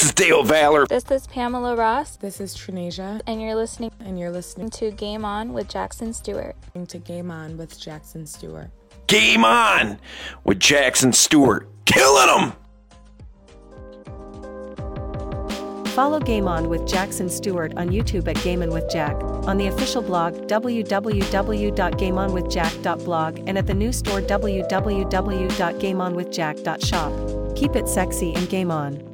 This is Dale Valor. This is Pamela Ross, This is Trinasia, and you're listening and you're listening to Game On with Jackson Stuart. to Game On with Jackson Stuart. Game on with Jackson Stuart. Killing them. Follow Game On with Jackson Stuart on YouTube at Game On with Jack, on the official blog www.gameonwithjack.blog and at the new store www.gameonwithjack.shop. Keep it sexy and game on.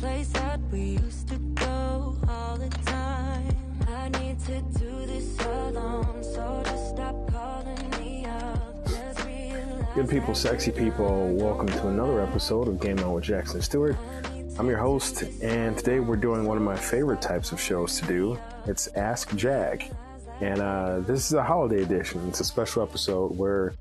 Place that we used to go all the time. I need to do this alone. So just stop calling me up. Just Good people, sexy people, welcome to another episode of Game On with Jackson Stuart. I'm your host, and today we're doing one of my favorite types of shows to do. It's Ask Jack. And uh, this is a holiday edition. It's a special episode where,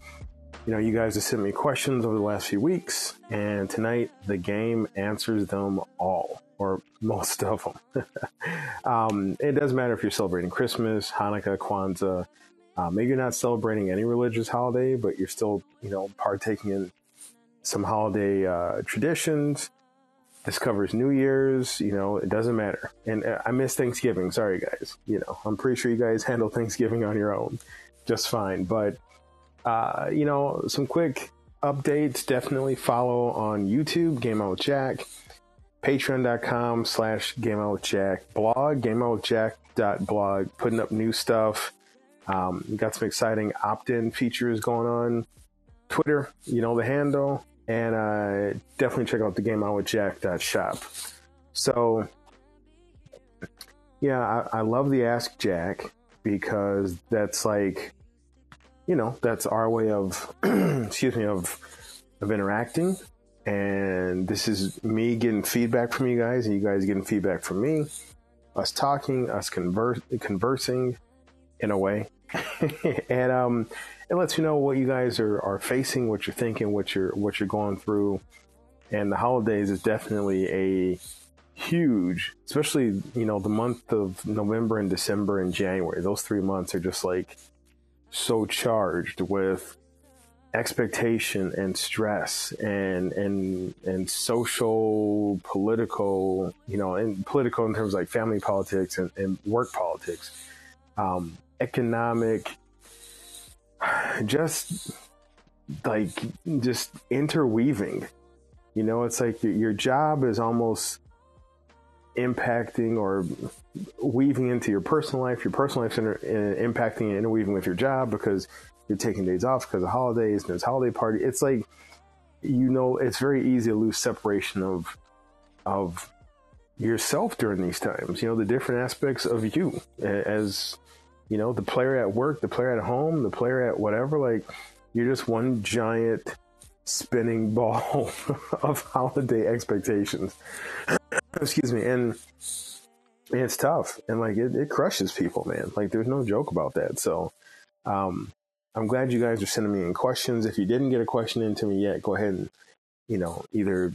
you know, you guys have sent me questions over the last few weeks, and tonight the game answers them all, or most of them. um, it doesn't matter if you're celebrating Christmas, Hanukkah, Kwanzaa, uh, maybe you're not celebrating any religious holiday, but you're still, you know, partaking in some holiday uh, traditions. This covers New Year's, you know, it doesn't matter. And uh, I miss Thanksgiving. Sorry, guys. You know, I'm pretty sure you guys handle Thanksgiving on your own just fine. But, uh, you know, some quick updates. Definitely follow on YouTube, Game Out Jack, patreon.com slash Game Out Jack, blog, gameonwithjack.blog, putting up new stuff. Um, got some exciting opt-in features going on. Twitter, you know the handle, and uh, definitely check out the game Out with Jack shop. So, yeah, I, I love the Ask Jack because that's like, you know, that's our way of, excuse me, of of interacting. And this is me getting feedback from you guys, and you guys getting feedback from me. Us talking, us converse, conversing, in a way, and um, it lets you know what you guys are, are facing, what you're thinking, what you're what you're going through. And the holidays is definitely a huge, especially you know the month of November and December and January. Those three months are just like so charged with expectation and stress and and and social political you know and political in terms like family politics and, and work politics um economic just like just interweaving. You know it's like your, your job is almost impacting or weaving into your personal life your personal life's inter, uh, impacting and interweaving with your job because you're taking days off because of holidays and there's holiday party. It's like you know it's very easy to lose separation of of yourself during these times you know the different aspects of you. As you know the player at work the player at home the player at whatever like you're just one giant spinning ball of holiday expectations. Excuse me and, it's tough and like it, it crushes people man. Like there's no joke about that. So um i'm glad you guys are sending me in questions. If you didn't get a question into me yet go ahead and you know either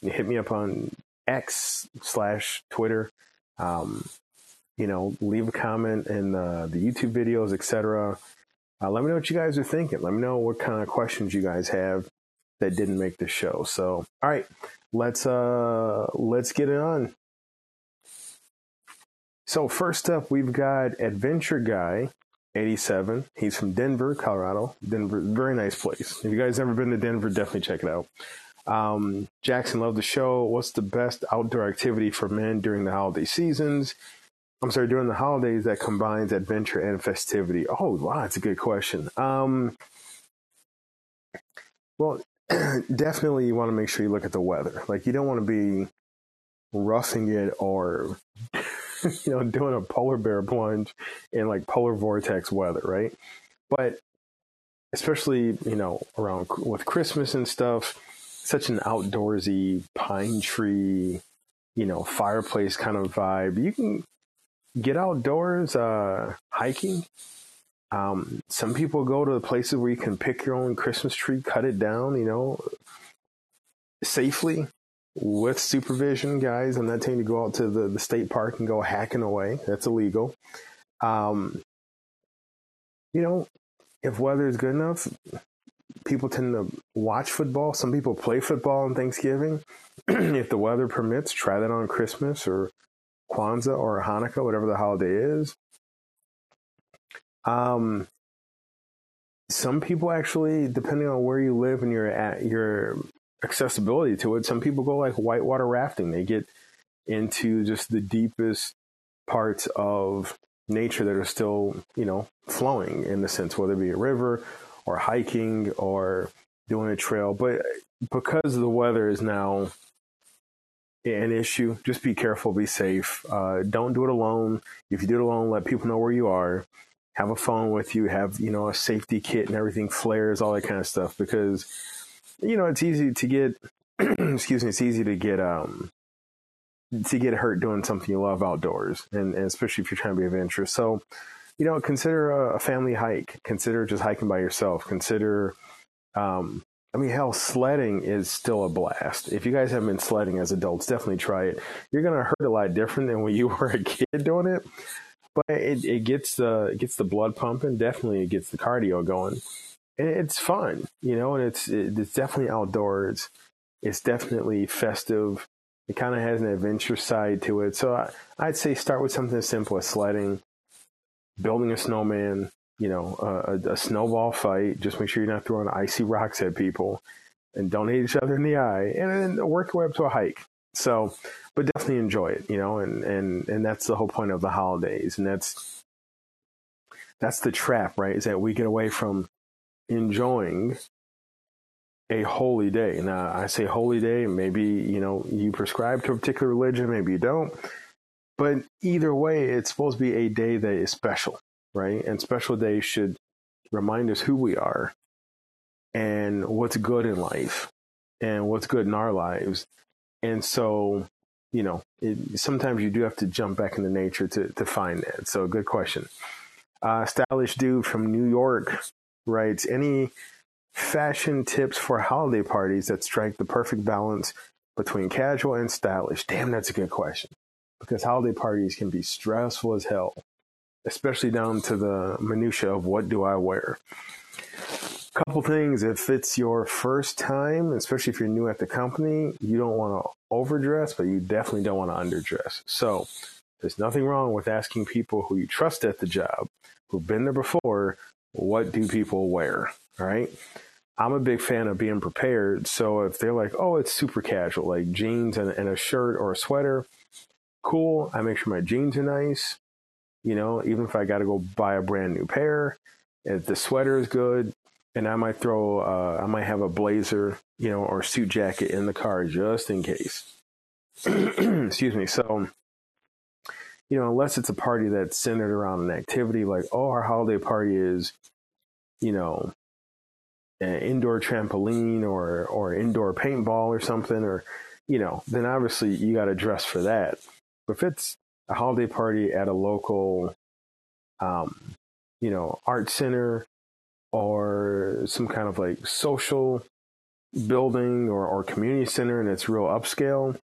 hit me up on x slash twitter. Um you know, leave a comment in uh, the YouTube videos, etc. Uh, let me know what you guys are thinking. Let me know what kind of questions you guys have that didn't make the show. So, all right, let's uh let's get it on. So first up, we've got Adventure Guy, 87. He's from Denver, Colorado. Denver, very nice place. If you guys ever been to Denver, definitely check it out. Um, Jackson loved the show. What's the best outdoor activity for men during the holiday seasons? I'm sorry, during the holidays that combines adventure and festivity. Oh, wow, that's a good question. Um, well, definitely you want to make sure you look at the weather. Like you don't want to be roughing it or you know doing a polar bear plunge in like polar vortex weather, right? But especially you know around with Christmas and stuff, such an outdoorsy pine tree, you know fireplace kind of vibe. You can get outdoors uh, hiking. Um, some people go to the places where you can pick your own Christmas tree, cut it down, you know, safely with supervision, guys. I'm not telling you to go out to the, the state park and go hacking away. That's illegal. Um, you know, if weather is good enough, people tend to watch football. Some people play football on Thanksgiving. if the weather permits, try that on Christmas or Kwanzaa or Hanukkah, whatever the holiday is. Um, some people actually, depending on where you live and your at your accessibility to it, some people go like whitewater rafting. They get into just the deepest parts of nature that are still, you know, flowing in the sense, whether it be a river or hiking or doing a trail. But because the weather is now an issue, just be careful, be safe. Uh, don't do it alone. If you do it alone, let people know where you are. Have a phone with you. Have you know a safety kit and everything, flares, all that kind of stuff. Because you know it's easy to get. excuse me. It's easy to get um to get hurt doing something you love outdoors, and, and especially if you're trying to be adventurous. So, you know, consider a, a family hike. Consider just hiking by yourself. Consider um, I mean, hell, sledding is still a blast. If you guys haven't been sledding as adults, definitely try it. You're gonna hurt a lot different than when you were a kid doing it, but it, it gets the it gets the blood pumping. Definitely, it gets the cardio going, it's fun, you know. And it's it, it's definitely outdoors. It's definitely festive. It kind of has an adventure side to it. So I, I'd say start with something as simple as sledding, building a snowman, you know, a, a, snowball fight. Just make sure you're not throwing icy rocks at people and don't hit each other in the eye and then work your way up to a hike. So, but definitely enjoy it, you know, and, and, and that's the whole point of the holidays. And that's, that's the trap, right? Is that we get away from enjoying a holy day. Now, I say holy day, maybe, you know, you prescribe to a particular religion, maybe you don't. But either way, it's supposed to be a day that is special, right? And special days should remind us who we are and what's good in life and what's good in our lives. And so, you know, it, sometimes you do have to jump back into nature to, to find that. So, good question. Uh, stylish dude from New York writes Any fashion tips for holiday parties that strike the perfect balance between casual and stylish? Damn, that's a good question. Because holiday parties can be stressful as hell especially down to the minutia of what do I wear. Couple things: if it's your first time, especially if you're new at the company, you don't want to overdress, but you definitely don't want to underdress. So there's nothing wrong with asking people who you trust at the job, who've been there before, what do people wear? All right. I'm a big fan of being prepared. So if they're like, oh, it's super casual, like jeans and, and a shirt or a sweater, cool. I make sure my jeans are nice you know, even if I got to go buy a brand new pair, if the sweater is good, and I might throw, uh, I might have a blazer, you know, or suit jacket in the car just in case. Excuse me. So, you know, unless it's a party that's centered around an activity like, oh, our holiday party is, you know, an indoor trampoline or or indoor paintball or something, or you know, then obviously you got to dress for that. But if it's a holiday party at a local, um, you know, art center or some kind of like social building or, or community center and it's real upscale,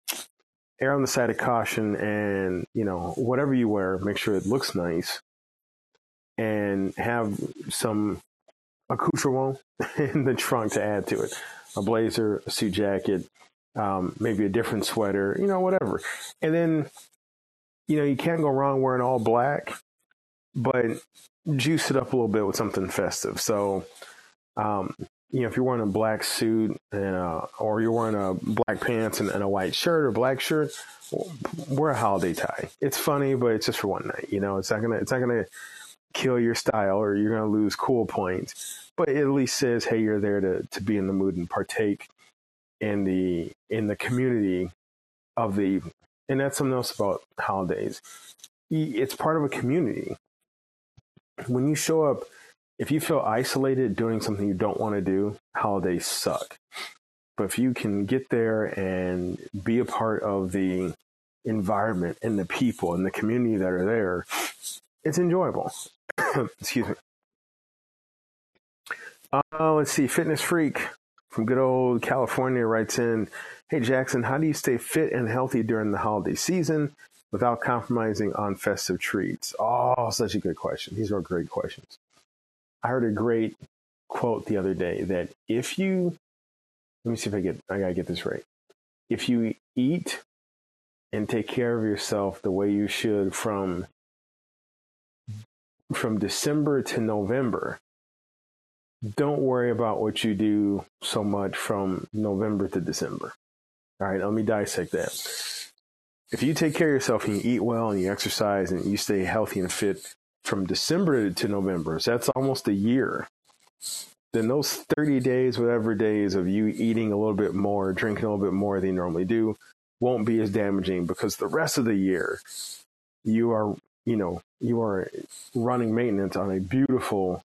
err on the side of caution and, you know, whatever you wear, make sure it looks nice and have some accoutrement in the trunk to add to it. a blazer, a suit jacket, um, maybe a different sweater, you know, whatever. And then, you know, you can't go wrong wearing all black, but juice it up a little bit with something festive. So, um, you know, if you're wearing a black suit and uh, or you're wearing a black pants and, and a white shirt or black shirt, wear a holiday tie. It's funny, but it's just for one night. You know, it's not gonna it's not gonna kill your style or you're gonna lose cool points. But it at least says, hey, you're there to to be in the mood and partake in the in the community of the. And that's something else about holidays. It's part of a community. When you show up if you feel isolated doing something you don't want to do, holidays suck. But if you can get there and be a part of the environment and the people and the community that are there, it's enjoyable. Excuse me. Uh, let's see. Fitness Freak from good old California writes in Hey, Jackson, how do you stay fit and healthy during the holiday season without compromising on festive treats? Oh, such a good question. These are great questions. I heard a great quote the other day that if you let me see if I get I gotta get this right. If you eat and take care of yourself the way you should from from December to November, don't worry about what you do so much from November to December. All right, let me dissect that. If you take care of yourself and you eat well and you exercise and you stay healthy and fit from December to November, so that's almost a year. Then those 30 days, whatever days of you eating a little bit more, drinking a little bit more than you normally do, won't be as damaging because the rest of the year, you are, you know, you are running maintenance on a beautiful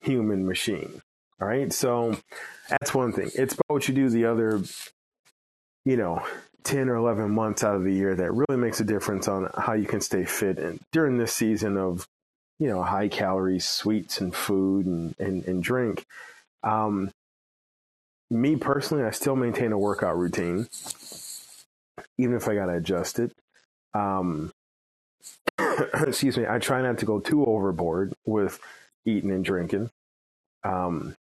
human machine. All right. So that's one thing. It's about what you do the other, you know, 10 or 11 months out of the year that really makes a difference on how you can stay fit and during this season of you know high calorie sweets and food and and, and drink. Um, me personally i still maintain a workout routine even if i gotta adjust it. Um, excuse me i try not to go too overboard with eating and drinking. Um,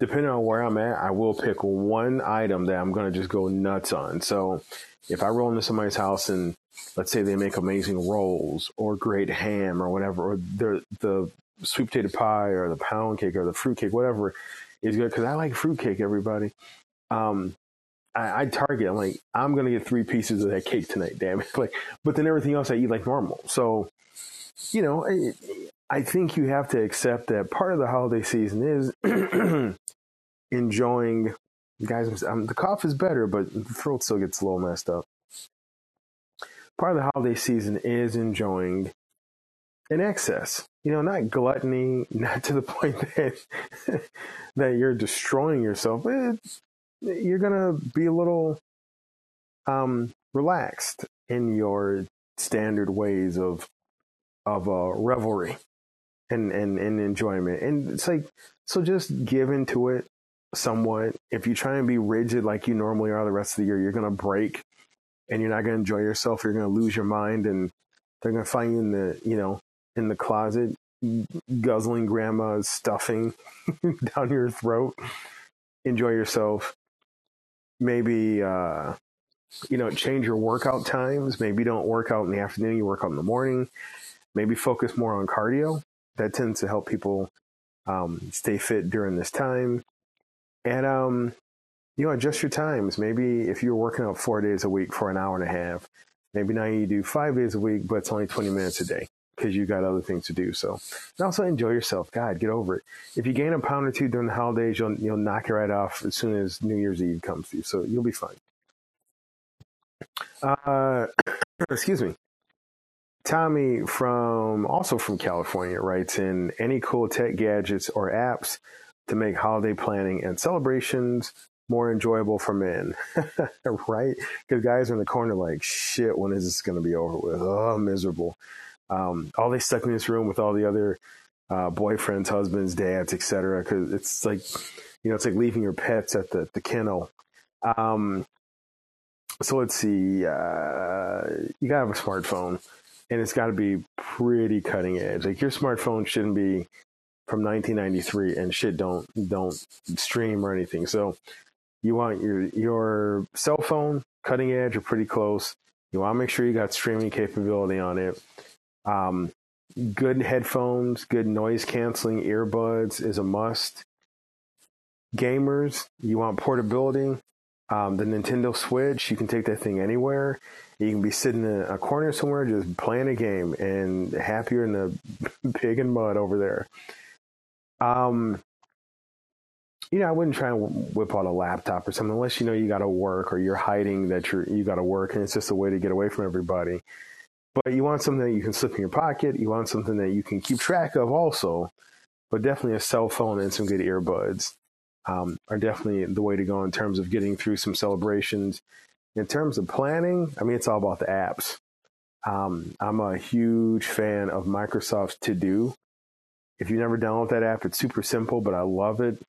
depending on where I'm at, I will pick one item that I'm going to just go nuts on. So if I roll into somebody's house and let's say they make amazing rolls or great ham or whatever, or the, the sweet potato pie or the pound cake or the fruit cake, whatever is good. Cause I like fruit cake, everybody. Um, I, I target, I'm like, I'm going to get three pieces of that cake tonight, damn it. Like, but then everything else I eat like normal. So, you know, I, I think you have to accept that part of the holiday season is enjoying. Guys, um, the cough is better, but the throat still gets a little messed up. Part of the holiday season is enjoying in excess. You know, not gluttony, not to the point that that you're destroying yourself. But you're gonna be a little um, relaxed in your standard ways of of uh, revelry and, and and enjoyment. And it's like so, just give into it somewhat. If you try and be rigid like you normally are the rest of the year, you're going to break and you're not going to enjoy yourself. You're going to lose your mind and they're going to find you in the, you know, in the closet, guzzling grandma's stuffing down your throat. Enjoy yourself. Maybe, uh, you know, change your workout times. Maybe don't work out in the afternoon, you work out in the morning. Maybe focus more on cardio. That tends to help people um, stay fit during this time and um, you know, adjust your times. Maybe if you're working out four days a week for an hour and a half, maybe now you do five days a week, but it's only 20 minutes a day because you got other things to do. So, and also enjoy yourself. God, get over it. If you gain a pound or two during the holidays, you'll you'll knock it right off as soon as New Year's Eve comes to you. So you'll be fine. Uh, excuse me. Tommy from also from California writes in any cool tech gadgets or apps to make holiday planning and celebrations more enjoyable for men, right? Because guys are in the corner like, shit, when is this going to be over with? Oh, miserable. Um, all they stuck in this room with all the other uh, boyfriends, husbands, dads, etc. Because it's like, you know, it's like leaving your pets at the the kennel. Um, so let's see. Uh, you gotta have a smartphone, and it's got to be pretty cutting edge. Like your smartphone shouldn't be from 1993 and shit don't don't stream or anything. So you want your your cell phone cutting edge or pretty close. You want to make sure you got streaming capability on it. Um, good headphones, good noise canceling earbuds is a must. Gamers, you want portability. Um, the Nintendo Switch, you can take that thing anywhere. You can be sitting in a corner somewhere just playing a game and happier in the pig and mud over there. Um, you know, I wouldn't try and whip out a laptop or something unless you know you got to work or you're hiding that you're you got to work and it's just a way to get away from everybody. But you want something that you can slip in your pocket. You want something that you can keep track of also. But definitely a cell phone and some good earbuds um, are definitely the way to go in terms of getting through some celebrations. In terms of planning, I mean, it's all about the apps. Um, I'm a huge fan of Microsoft's To Do. If you never download that app, it's super simple, but I love it.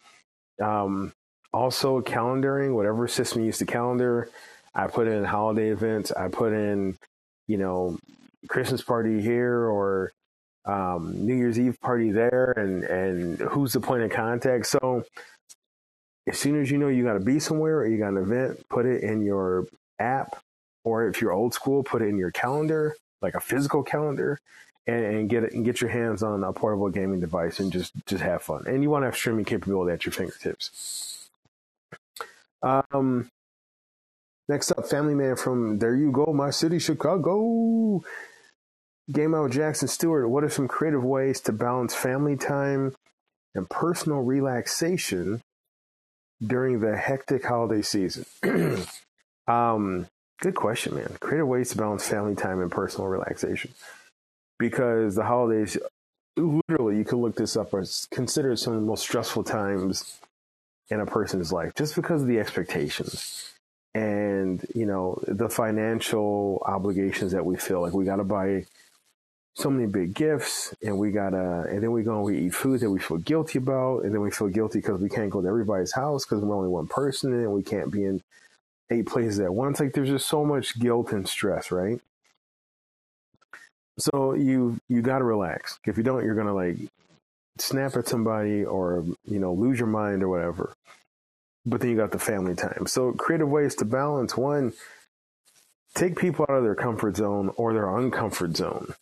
Um, also, calendaring, whatever system you use to calendar, I put in holiday events. I put in, you know, Christmas party here or um, New Year's Eve party there, and and who's the point of contact. So as soon as you know you got to be somewhere or you got an event, put it in your app, or if you're old school, put it in your calendar, like a physical calendar, and, and get it and get your hands on a portable gaming device and just just have fun. And you want to have streaming capability at your fingertips. Um, next up, Family Man from There You Go, My City, Chicago. Game out with Jackson Stuart. What are some creative ways to balance family time and personal relaxation during the hectic holiday season? um, good question, man. Creative ways to balance family time and personal relaxation. Because the holidays, literally, you can look this up as considered some of the most stressful times in a person's life just because of the expectations and, you know, the financial obligations that we feel like we got to buy so many big gifts and we gotta and then we go and we eat food that we feel guilty about and then we feel guilty because we can't go to everybody's house because we're only one person and we can't be in eight places at once. Like there's just so much guilt and stress right? So you you gotta relax. If you don't you're gonna like snap at somebody or you know lose your mind or whatever. But then you got the family time. So creative ways to balance. One take people out of their comfort zone or their uncomfort zone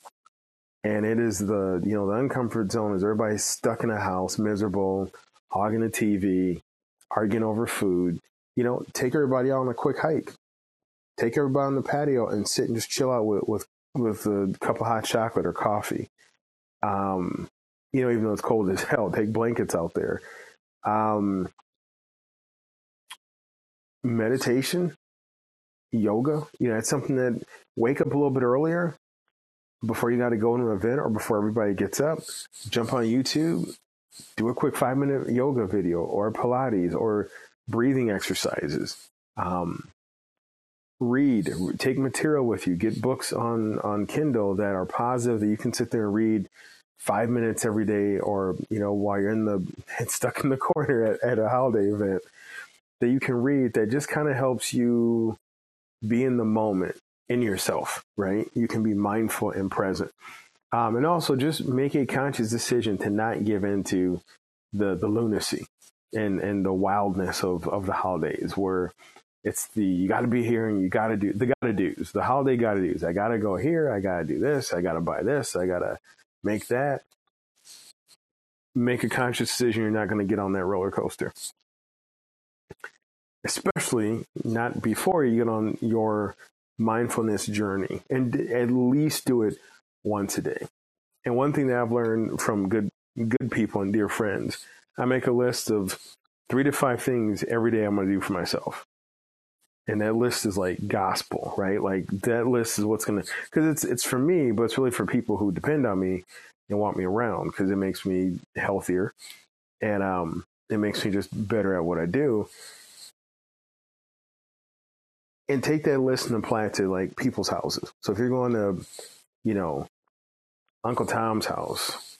and it is the you know the uncomfort zone is everybody stuck in a house miserable hogging the tv arguing over food. You know take everybody out on a quick hike. Take everybody on the patio and sit and just chill out with with, with a cup of hot chocolate or coffee. Um you know even though it's cold as hell take blankets out there. Um meditation yoga you know it's something that wake up a little bit earlier before you got to go to an event or before everybody gets up, jump on YouTube, do a quick five minute yoga video or Pilates or breathing exercises. Um, read, take material with you, get books on, on Kindle that are positive that you can sit there and read five minutes every day or, you know, while you're in the, stuck in the corner at, at a holiday event that you can read that just kind of helps you be in the moment in yourself, right? You can be mindful and present. Um, and also just make a conscious decision to not give into the, the lunacy and, and the wildness of, of the holidays where it's the, you got to be here and you got to do the got to do's, the holiday got to do's. I got to go here. I got to do this. I got to buy this. I got to make that. Make a conscious decision. You're not going to get on that roller coaster. Especially not before you get on your mindfulness journey and at least do it once a day. And one thing that I've learned from good good people and dear friends, I make a list of three to five things every day I'm going to do for myself. And that list is like gospel, right? Like that list is what's going to cuz it's it's for me, but it's really for people who depend on me and want me around cuz it makes me healthier and um it makes me just better at what I do and take that list and apply it to like people's houses. So if you're going to, you know, Uncle Tom's house,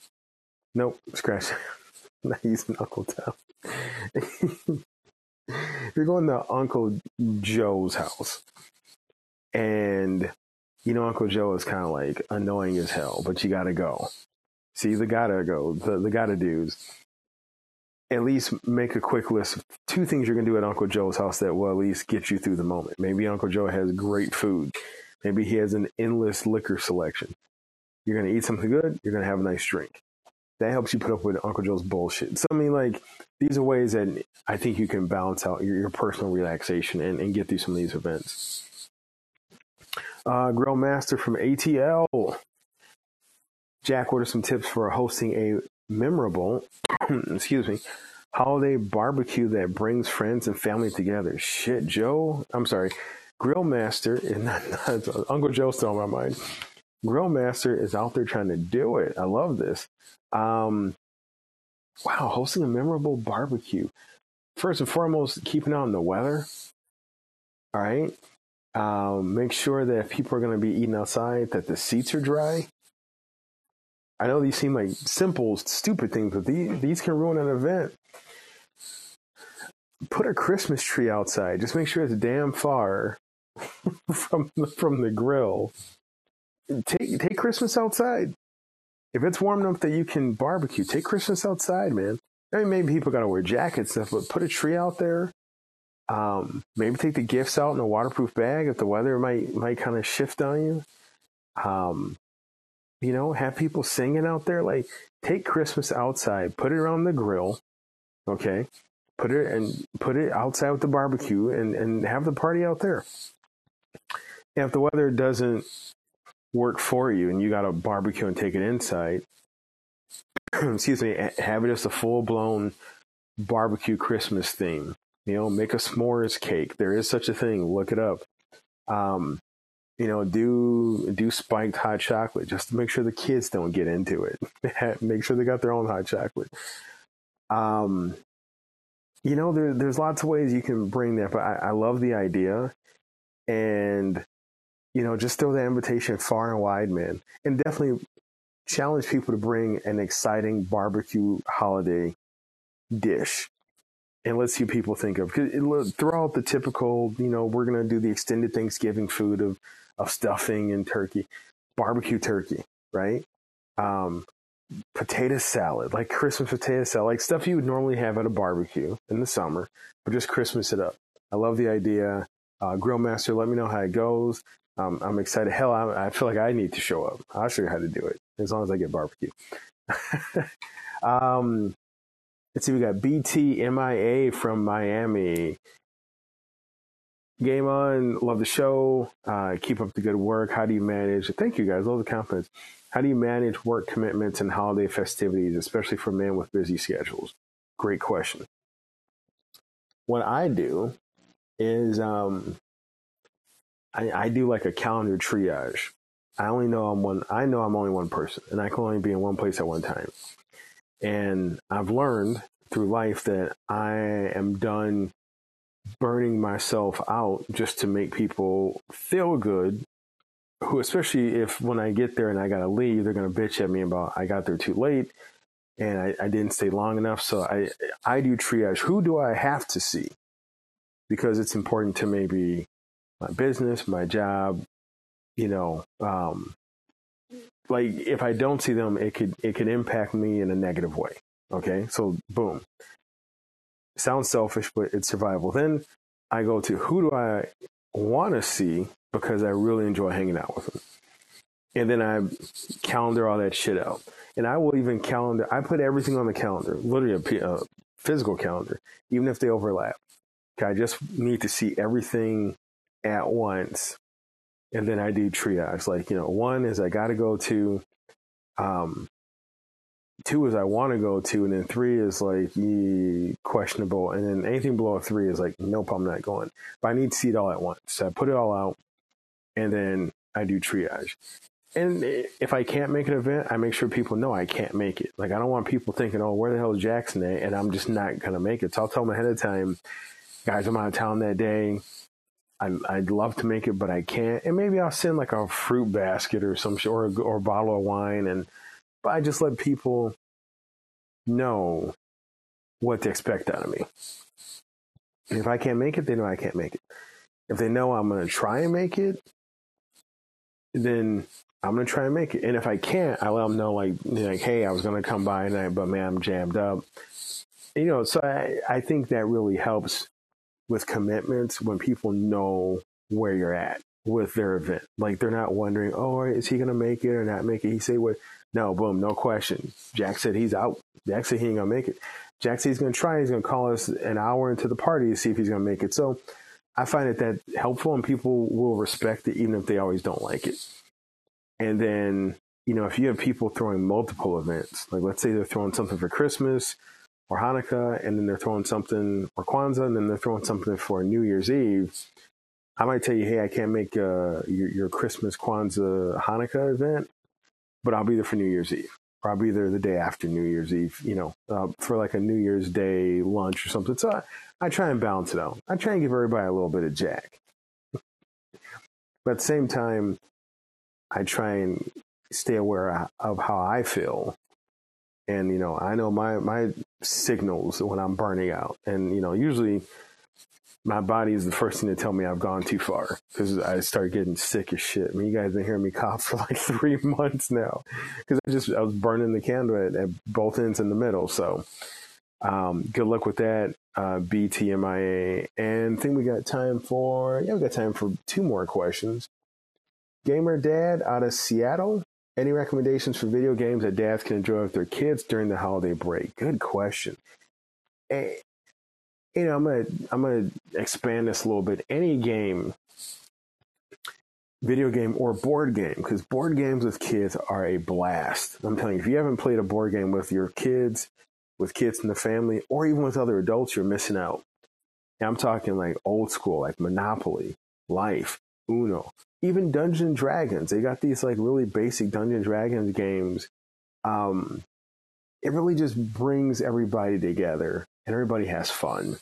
nope, scratch. Not using Uncle Tom. you're going to Uncle Joe's house, and you know Uncle Joe is kind of like annoying as hell, but you got to go. See the gotta go, the, the gotta do's. At least make a quick list of two things you're gonna do at Uncle Joe's house that will at least get you through the moment. Maybe Uncle Joe has great food. Maybe he has an endless liquor selection. You're gonna eat something good. You're gonna have a nice drink. That helps you put up with Uncle Joe's bullshit. So I mean, like these are ways that I think you can balance out your, your personal relaxation and, and get through some of these events. Uh, Grill Master from ATL. Jack, what are some tips for hosting a memorable, excuse me, holiday barbecue that brings friends and family together? Shit, Joe. I'm sorry. Grill Master not Uncle Joe's still on my mind. Grill Master is out there trying to do it. I love this. Um, wow, hosting a memorable barbecue. First and foremost, keeping on the weather. All right. Um, make sure that if people are going to be eating outside, that the seats are dry. I know these seem like simple, stupid things, but these, these can ruin an event. Put a Christmas tree outside. Just make sure it's damn far from the, from the grill. Take take Christmas outside. If it's warm enough that you can barbecue, take Christmas outside, man. I mean, maybe people got to wear jackets and stuff, but put a tree out there. Um, maybe take the gifts out in a waterproof bag if the weather might might kind of shift on you. Um, you know, have people singing out there. Like, take Christmas outside, put it on the grill, okay? Put it and put it outside with the barbecue, and and have the party out there. And if the weather doesn't work for you, and you got to barbecue and take it inside, excuse me, have it as a full blown barbecue Christmas theme. You know, make a s'mores cake. There is such a thing. Look it up. Um, you know, do do spiked hot chocolate just to make sure the kids don't get into it. make sure they got their own hot chocolate. Um, you know, there, there's lots of ways you can bring that, but I, I love the idea, and you know, just throw that invitation far and wide, man, and definitely challenge people to bring an exciting barbecue holiday dish and let's see what people think of. Cause throw out the typical, you know, we're gonna do the extended Thanksgiving food of of stuffing and turkey, barbecue turkey, right? Um, potato salad, like Christmas potato salad, like stuff you would normally have at a barbecue in the summer, but just Christmas it up. I love the idea. Uh, Grill Master, let me know how it goes. Um, I'm excited. Hell, I, I feel like I need to show up. I'll show you how to do it as long as I get barbecue. um, Let's see, we got BTMIA from Miami. Game on, love the show. Uh, keep up the good work. How do you manage? Thank you guys, love the confidence. How do you manage work commitments and holiday festivities, especially for men with busy schedules? Great question. What I do is um, I, I do like a calendar triage. I only know I'm one. I know I'm only one person, and I can only be in one place at one time. And I've learned through life that I am done burning myself out just to make people feel good. Who, especially if when I get there and I gotta leave, they're gonna bitch at me about I got there too late and I, I didn't stay long enough. So I I do triage. Who do I have to see? Because it's important to maybe my business, my job, you know, um, like if I don't see them, it could it could impact me in a negative way. Okay, so boom. Sounds selfish, but it's survival. Then I go to who do I want to see because I really enjoy hanging out with them. And then I calendar all that shit out. And I will even calendar, I put everything on the calendar, literally a, a physical calendar, even if they overlap. Okay, I just need to see everything at once and then I do triage. Like, you know, one is I got to go to, um, two is I want to go to, and then three is like ye, questionable, and then anything below a three is like, nope, I'm not going. But I need to see it all at once. So I put it all out, and then I do triage. And if I can't make an event, I make sure people know I can't make it. Like I don't want people thinking, "Oh, where the hell is Jackson at?" And I'm just not gonna make it. So I'll tell them ahead of time, guys, I'm out of town that day. I, I'd love to make it, but I can't. And maybe I'll send like a fruit basket or some or or a bottle of wine, and but I just let people know what to expect out of me. If I can't make it, they know I can't make it. If they know I'm going to try and make it, then I'm gonna try and make it. And if I can't, I let them know like like, hey, I was gonna come by tonight, but man, I'm jammed up. You know, so I, I think that really helps with commitments when people know where you're at with their event. Like they're not wondering, oh, is he gonna make it or not make it? He say what? No, boom, no question. Jack said he's out. Jack said he ain't gonna make it. Jack said he's gonna try. He's gonna call us an hour into the party to see if he's gonna make it. So I find it that helpful, and people will respect it even if they always don't like it. And then, you know, if you have people throwing multiple events, like let's say they're throwing something for Christmas or Hanukkah, and then they're throwing something for Kwanzaa, and then they're throwing something for New Year's Eve. I might tell you, hey, I can't make uh, your, your Christmas, Kwanzaa, Hanukkah event, but I'll be there for New Year's Eve. Or I'll be there the day after New Year's Eve, you know, uh, for like a New Year's Day lunch or something. So I, I try and balance it out. I try and give everybody a little bit of Jack. but at the same time, I try and stay aware of how I feel. And, you know, I know my, my signals when I'm burning out. And, you know, usually my body is the first thing to tell me I've gone too far because I start getting sick as shit. I mean, you guys been hearing me cough for like three months now because I just, I was burning the candle at, at both ends in the middle. So, um, good luck with that, uh, BTMIA. And I think we got time for, yeah, we got time for two more questions. Gamer Dad out of Seattle. Any recommendations for video games that dads can enjoy with their kids during the holiday break? Good question. You know, I'm gonna I'm gonna expand this a little bit. Any game, video game or board game, because board games with kids are a blast. I'm telling you, if you haven't played a board game with your kids, with kids in the family, or even with other adults, you're missing out. And I'm talking like old school, like Monopoly, Life, Uno, even Dungeon Dragons. They got these like really basic Dungeon Dragons games. Um, it really just brings everybody together and everybody has fun.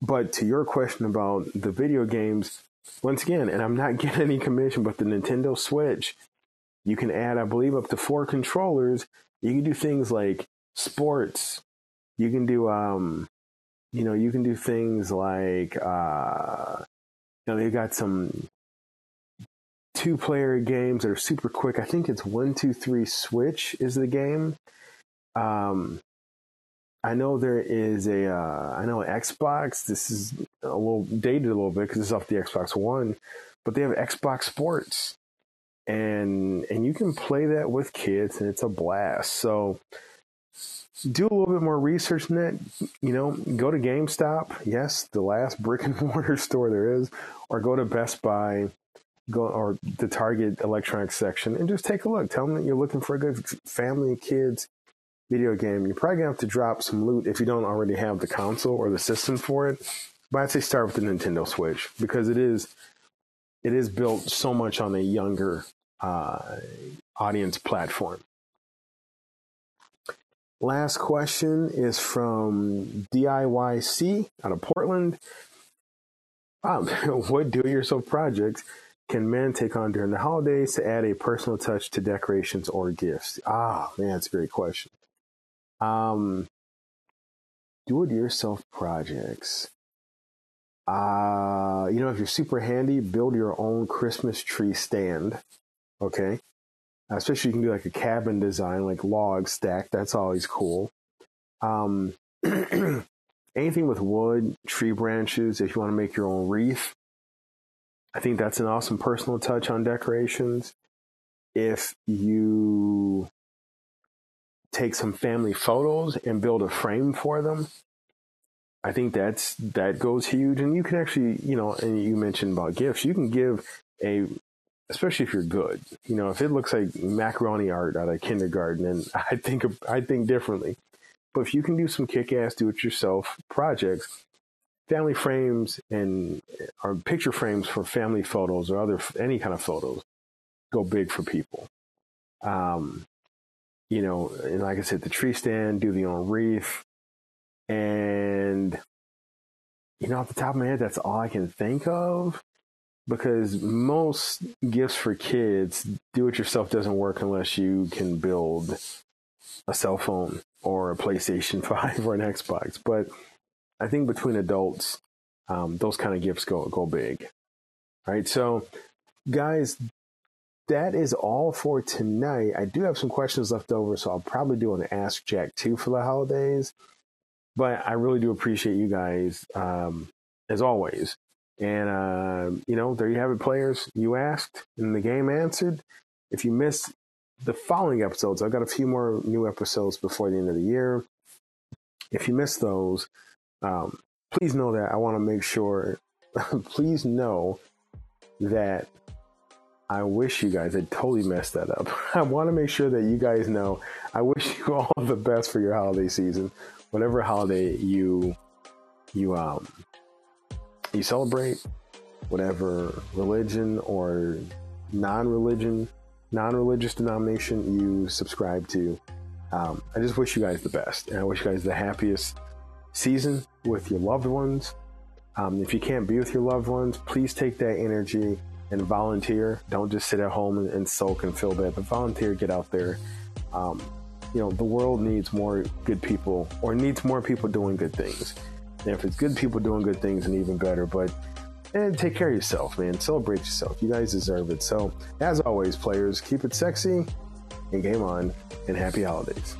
But to your question about the video games, once again, and I'm not getting any commission, but the Nintendo Switch, you can add, I believe, up to four controllers. You can do things like sports. You can do, um, you know, you can do things like, uh, you know, they got some two player games that are super quick. I think it's one, two, three switch is the game. Um, I know there is a, uh, I know Xbox. This is a little dated a little bit because it's off the Xbox One, but they have Xbox Sports, and and you can play that with kids, and it's a blast. So do a little bit more research in that. You know, go to GameStop. Yes, the last brick and mortar store there is, or go to Best Buy, go or the Target electronics section, and just take a look. Tell them that you're looking for a good family kids video game. You're probably gonna have to drop some loot if you don't already have the console or the system for it. But I'd say start with the Nintendo Switch because it is it is built so much on a younger uh, audience platform. Last question is from DIYC out of Portland. Um, what do-it-yourself projects can men take on during the holidays to add a personal touch to decorations or gifts? Ah, man, that's a great question. Um, do-it-yourself projects. Uh, you know, if you're super handy, build your own Christmas tree stand. Okay. Especially you can do like a cabin design, like log stacked. That's always cool. Um, anything with wood, tree branches, if you want to make your own wreath, I think that's an awesome personal touch on decorations. If you take some family photos and build a frame for them, I think that's that goes huge. And you can actually, you know, and you mentioned about gifts, you can give a especially if you're good. You know, if it looks like macaroni art out of kindergarten, and I think I think differently. But if you can do some kick-ass do-it-yourself projects, family frames and or picture frames for family photos or other any kind of photos go big for people. Um, you know, and like I said, the tree stand, do the own wreath, and you know, off the top of my head, that's all I can think of because most gifts for kids, do it yourself doesn't work unless you can build a cell phone or a PlayStation 5 or an Xbox. But I think between adults, um, those kind of gifts go, go big. All right. So, guys, that is all for tonight. I do have some questions left over, so I'll probably do an Ask Jack too for the holidays. But I really do appreciate you guys, um, as always. And, uh, you know, there you have it, players. You asked, and the game answered. If you missed the following episodes, I've got a few more new episodes before the end of the year. If you missed those, um, please know that I want to make sure, please know that I wish you guys had totally messed that up. I want to make sure that you guys know I wish you all the best for your holiday season, whatever holiday you you um you celebrate, whatever religion or non-religion, non-religious denomination you subscribe to. Um, I just wish you guys the best, and I wish you guys the happiest season with your loved ones. Um, if you can't be with your loved ones, please take that energy and volunteer. Don't just sit at home and, and sulk and feel bad, but volunteer, get out there. Um, you know, the world needs more good people or needs more people doing good things. And if it's good people doing good things, and even better. But and take care of yourself, man. Celebrate yourself. You guys deserve it. So, as always, players, keep it sexy and game on, and happy holidays.